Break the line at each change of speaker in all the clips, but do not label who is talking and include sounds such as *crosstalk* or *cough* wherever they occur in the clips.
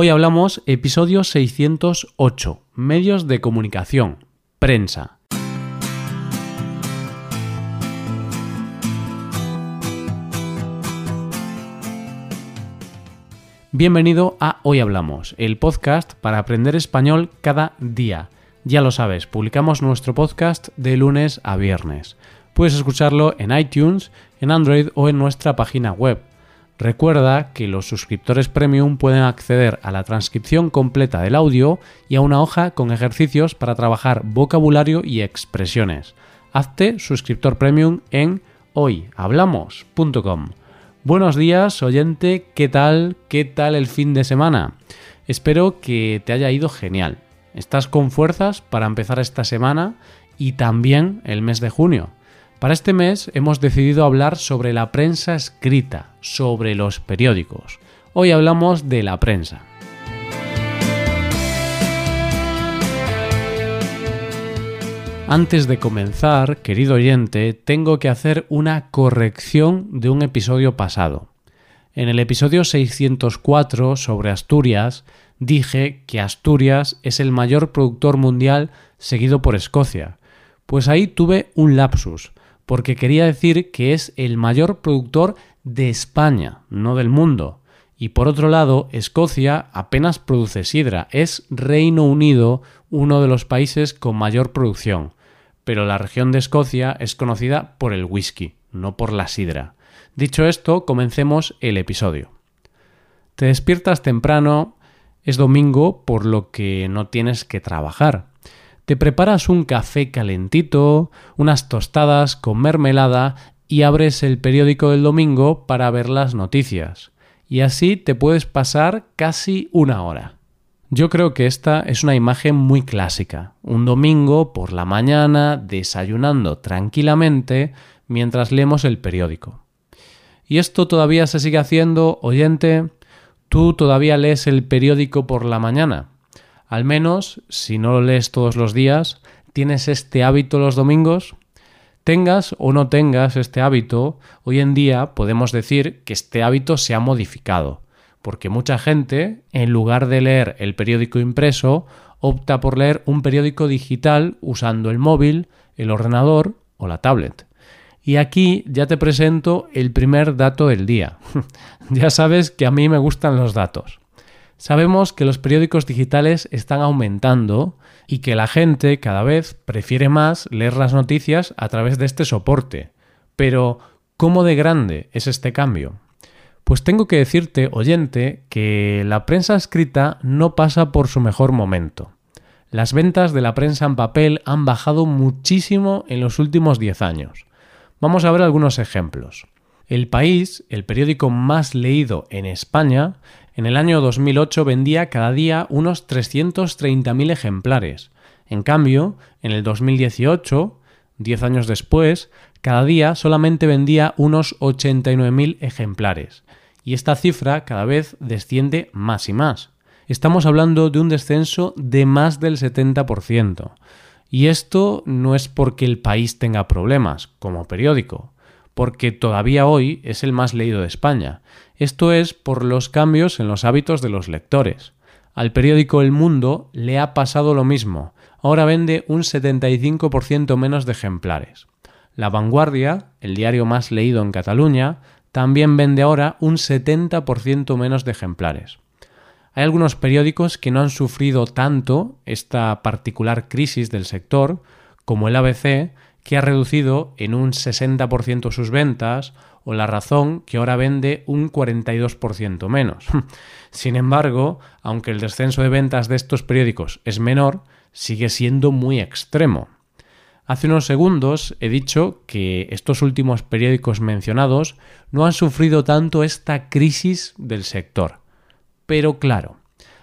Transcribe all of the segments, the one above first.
Hoy hablamos episodio 608, medios de comunicación, prensa. Bienvenido a Hoy Hablamos, el podcast para aprender español cada día. Ya lo sabes, publicamos nuestro podcast de lunes a viernes. Puedes escucharlo en iTunes, en Android o en nuestra página web Recuerda que los suscriptores premium pueden acceder a la transcripción completa del audio y a una hoja con ejercicios para trabajar vocabulario y expresiones. Hazte suscriptor premium en hoyhablamos.com. Buenos días, oyente, ¿qué tal? ¿Qué tal el fin de semana? Espero que te haya ido genial. ¿Estás con fuerzas para empezar esta semana y también el mes de junio? Para este mes hemos decidido hablar sobre la prensa escrita, sobre los periódicos. Hoy hablamos de la prensa. Antes de comenzar, querido oyente, tengo que hacer una corrección de un episodio pasado. En el episodio 604 sobre Asturias dije que Asturias es el mayor productor mundial seguido por Escocia. Pues ahí tuve un lapsus porque quería decir que es el mayor productor de España, no del mundo. Y por otro lado, Escocia apenas produce sidra, es Reino Unido uno de los países con mayor producción, pero la región de Escocia es conocida por el whisky, no por la sidra. Dicho esto, comencemos el episodio. Te despiertas temprano, es domingo, por lo que no tienes que trabajar te preparas un café calentito, unas tostadas con mermelada y abres el periódico del domingo para ver las noticias. Y así te puedes pasar casi una hora. Yo creo que esta es una imagen muy clásica. Un domingo por la mañana desayunando tranquilamente mientras leemos el periódico. ¿Y esto todavía se sigue haciendo, oyente? ¿Tú todavía lees el periódico por la mañana? Al menos, si no lo lees todos los días, tienes este hábito los domingos. Tengas o no tengas este hábito, hoy en día podemos decir que este hábito se ha modificado, porque mucha gente, en lugar de leer el periódico impreso, opta por leer un periódico digital usando el móvil, el ordenador o la tablet. Y aquí ya te presento el primer dato del día. *laughs* ya sabes que a mí me gustan los datos. Sabemos que los periódicos digitales están aumentando y que la gente cada vez prefiere más leer las noticias a través de este soporte. Pero, ¿cómo de grande es este cambio? Pues tengo que decirte, oyente, que la prensa escrita no pasa por su mejor momento. Las ventas de la prensa en papel han bajado muchísimo en los últimos 10 años. Vamos a ver algunos ejemplos. El País, el periódico más leído en España, en el año 2008 vendía cada día unos 330.000 ejemplares. En cambio, en el 2018, 10 años después, cada día solamente vendía unos 89.000 ejemplares. Y esta cifra cada vez desciende más y más. Estamos hablando de un descenso de más del 70%. Y esto no es porque el país tenga problemas, como periódico, porque todavía hoy es el más leído de España. Esto es por los cambios en los hábitos de los lectores. Al periódico El Mundo le ha pasado lo mismo. Ahora vende un 75% menos de ejemplares. La Vanguardia, el diario más leído en Cataluña, también vende ahora un 70% menos de ejemplares. Hay algunos periódicos que no han sufrido tanto esta particular crisis del sector, como el ABC, que ha reducido en un 60% sus ventas, o La Razón, que ahora vende un 42% menos. *laughs* Sin embargo, aunque el descenso de ventas de estos periódicos es menor, sigue siendo muy extremo. Hace unos segundos he dicho que estos últimos periódicos mencionados no han sufrido tanto esta crisis del sector. Pero claro,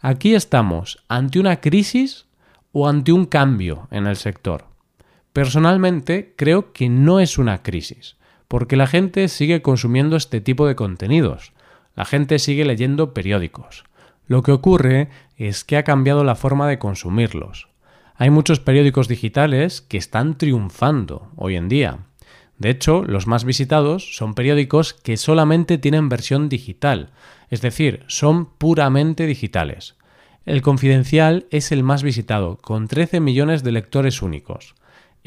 aquí estamos ante una crisis o ante un cambio en el sector. Personalmente creo que no es una crisis, porque la gente sigue consumiendo este tipo de contenidos. La gente sigue leyendo periódicos. Lo que ocurre es que ha cambiado la forma de consumirlos. Hay muchos periódicos digitales que están triunfando hoy en día. De hecho, los más visitados son periódicos que solamente tienen versión digital, es decir, son puramente digitales. El Confidencial es el más visitado, con 13 millones de lectores únicos.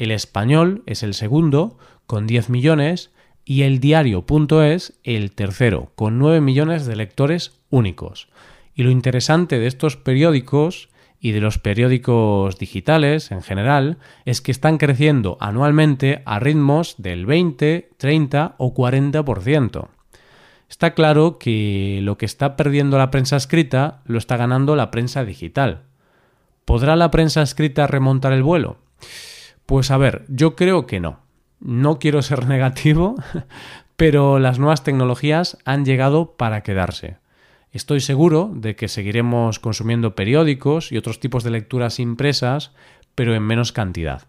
El Español es el segundo, con 10 millones, y el Diario.es el tercero, con 9 millones de lectores únicos. Y lo interesante de estos periódicos y de los periódicos digitales en general es que están creciendo anualmente a ritmos del 20, 30 o 40%. Está claro que lo que está perdiendo la prensa escrita lo está ganando la prensa digital. ¿Podrá la prensa escrita remontar el vuelo? Pues a ver, yo creo que no. No quiero ser *laughs* negativo, pero las nuevas tecnologías han llegado para quedarse. Estoy seguro de que seguiremos consumiendo periódicos y otros tipos de lecturas impresas, pero en menos cantidad.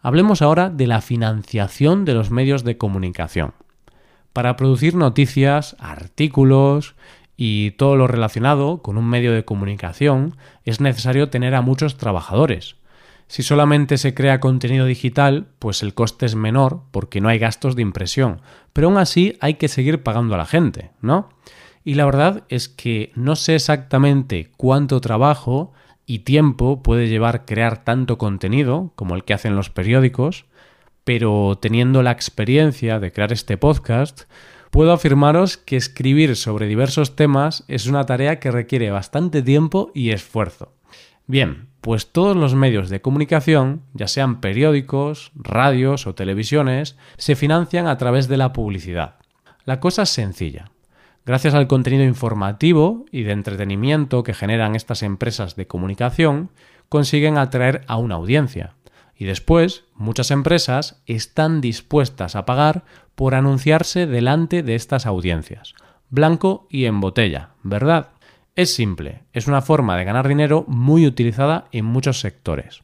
Hablemos ahora de la financiación de los medios de comunicación. Para producir noticias, artículos y todo lo relacionado con un medio de comunicación es necesario tener a muchos trabajadores. Si solamente se crea contenido digital, pues el coste es menor porque no hay gastos de impresión, pero aún así hay que seguir pagando a la gente, ¿no? Y la verdad es que no sé exactamente cuánto trabajo y tiempo puede llevar crear tanto contenido como el que hacen los periódicos, pero teniendo la experiencia de crear este podcast, puedo afirmaros que escribir sobre diversos temas es una tarea que requiere bastante tiempo y esfuerzo. Bien, pues todos los medios de comunicación, ya sean periódicos, radios o televisiones, se financian a través de la publicidad. La cosa es sencilla. Gracias al contenido informativo y de entretenimiento que generan estas empresas de comunicación, consiguen atraer a una audiencia. Y después, muchas empresas están dispuestas a pagar por anunciarse delante de estas audiencias. Blanco y en botella, ¿verdad? Es simple, es una forma de ganar dinero muy utilizada en muchos sectores.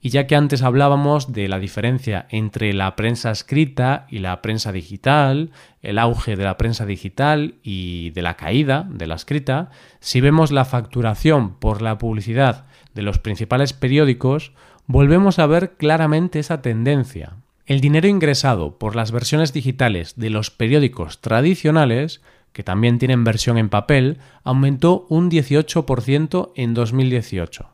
Y ya que antes hablábamos de la diferencia entre la prensa escrita y la prensa digital, el auge de la prensa digital y de la caída de la escrita, si vemos la facturación por la publicidad de los principales periódicos, volvemos a ver claramente esa tendencia. El dinero ingresado por las versiones digitales de los periódicos tradicionales, que también tienen versión en papel, aumentó un 18% en 2018.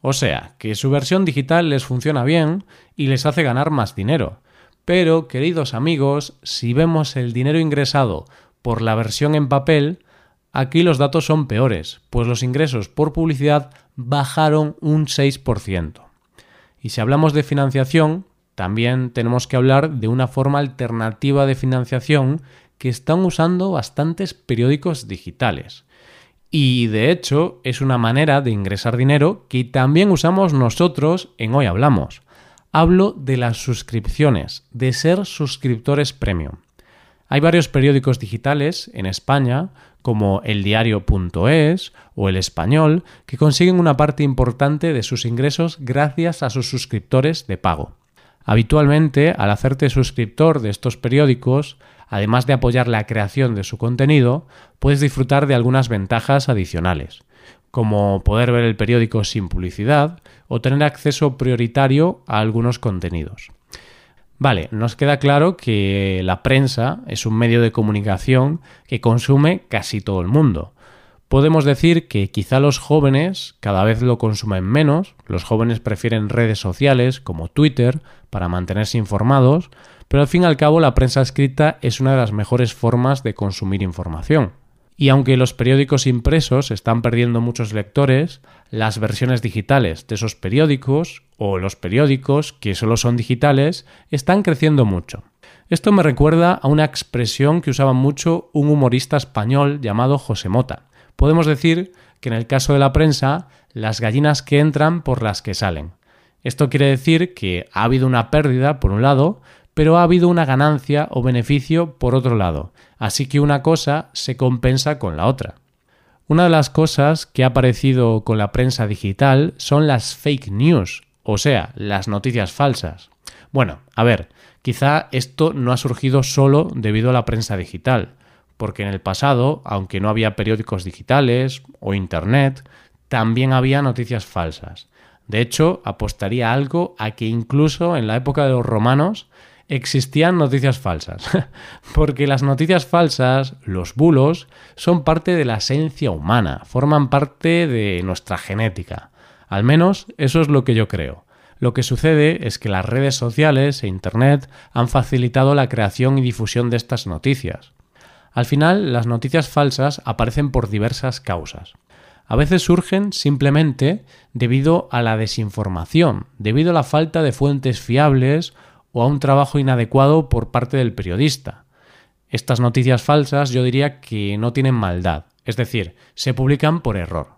O sea, que su versión digital les funciona bien y les hace ganar más dinero. Pero, queridos amigos, si vemos el dinero ingresado por la versión en papel, aquí los datos son peores, pues los ingresos por publicidad bajaron un 6%. Y si hablamos de financiación, también tenemos que hablar de una forma alternativa de financiación que están usando bastantes periódicos digitales. Y de hecho es una manera de ingresar dinero que también usamos nosotros en Hoy Hablamos. Hablo de las suscripciones, de ser suscriptores premium. Hay varios periódicos digitales en España, como el diario.es o el español, que consiguen una parte importante de sus ingresos gracias a sus suscriptores de pago. Habitualmente, al hacerte suscriptor de estos periódicos, además de apoyar la creación de su contenido, puedes disfrutar de algunas ventajas adicionales, como poder ver el periódico sin publicidad o tener acceso prioritario a algunos contenidos. Vale, nos queda claro que la prensa es un medio de comunicación que consume casi todo el mundo. Podemos decir que quizá los jóvenes cada vez lo consumen menos, los jóvenes prefieren redes sociales como Twitter para mantenerse informados, pero al fin y al cabo la prensa escrita es una de las mejores formas de consumir información. Y aunque los periódicos impresos están perdiendo muchos lectores, las versiones digitales de esos periódicos o los periódicos que solo son digitales están creciendo mucho. Esto me recuerda a una expresión que usaba mucho un humorista español llamado José Mota. Podemos decir que en el caso de la prensa, las gallinas que entran por las que salen. Esto quiere decir que ha habido una pérdida por un lado, pero ha habido una ganancia o beneficio por otro lado, así que una cosa se compensa con la otra. Una de las cosas que ha aparecido con la prensa digital son las fake news, o sea, las noticias falsas. Bueno, a ver, quizá esto no ha surgido solo debido a la prensa digital, porque en el pasado, aunque no había periódicos digitales o Internet, también había noticias falsas. De hecho, apostaría algo a que incluso en la época de los romanos existían noticias falsas. *laughs* Porque las noticias falsas, los bulos, son parte de la esencia humana, forman parte de nuestra genética. Al menos eso es lo que yo creo. Lo que sucede es que las redes sociales e Internet han facilitado la creación y difusión de estas noticias. Al final, las noticias falsas aparecen por diversas causas. A veces surgen simplemente debido a la desinformación, debido a la falta de fuentes fiables o a un trabajo inadecuado por parte del periodista. Estas noticias falsas yo diría que no tienen maldad, es decir, se publican por error.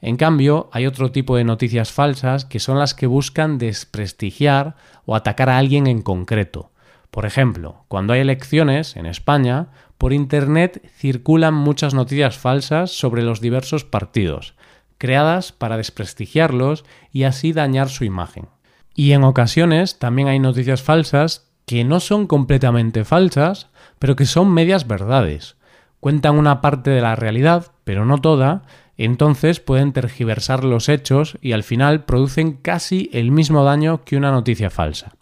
En cambio, hay otro tipo de noticias falsas que son las que buscan desprestigiar o atacar a alguien en concreto. Por ejemplo, cuando hay elecciones en España, por Internet circulan muchas noticias falsas sobre los diversos partidos, creadas para desprestigiarlos y así dañar su imagen. Y en ocasiones también hay noticias falsas que no son completamente falsas, pero que son medias verdades. Cuentan una parte de la realidad, pero no toda, entonces pueden tergiversar los hechos y al final producen casi el mismo daño que una noticia falsa.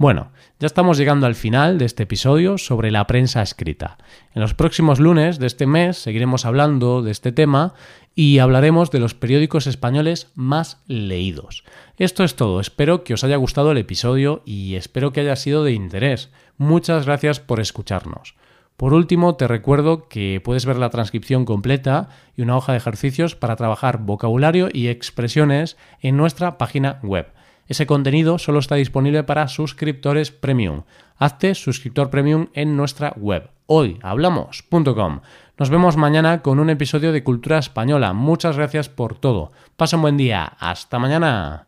Bueno, ya estamos llegando al final de este episodio sobre la prensa escrita. En los próximos lunes de este mes seguiremos hablando de este tema y hablaremos de los periódicos españoles más leídos. Esto es todo, espero que os haya gustado el episodio y espero que haya sido de interés. Muchas gracias por escucharnos. Por último, te recuerdo que puedes ver la transcripción completa y una hoja de ejercicios para trabajar vocabulario y expresiones en nuestra página web ese contenido solo está disponible para suscriptores premium. Hazte suscriptor premium en nuestra web hoyhablamos.com. Nos vemos mañana con un episodio de Cultura Española. Muchas gracias por todo. Pasa un buen día. Hasta mañana.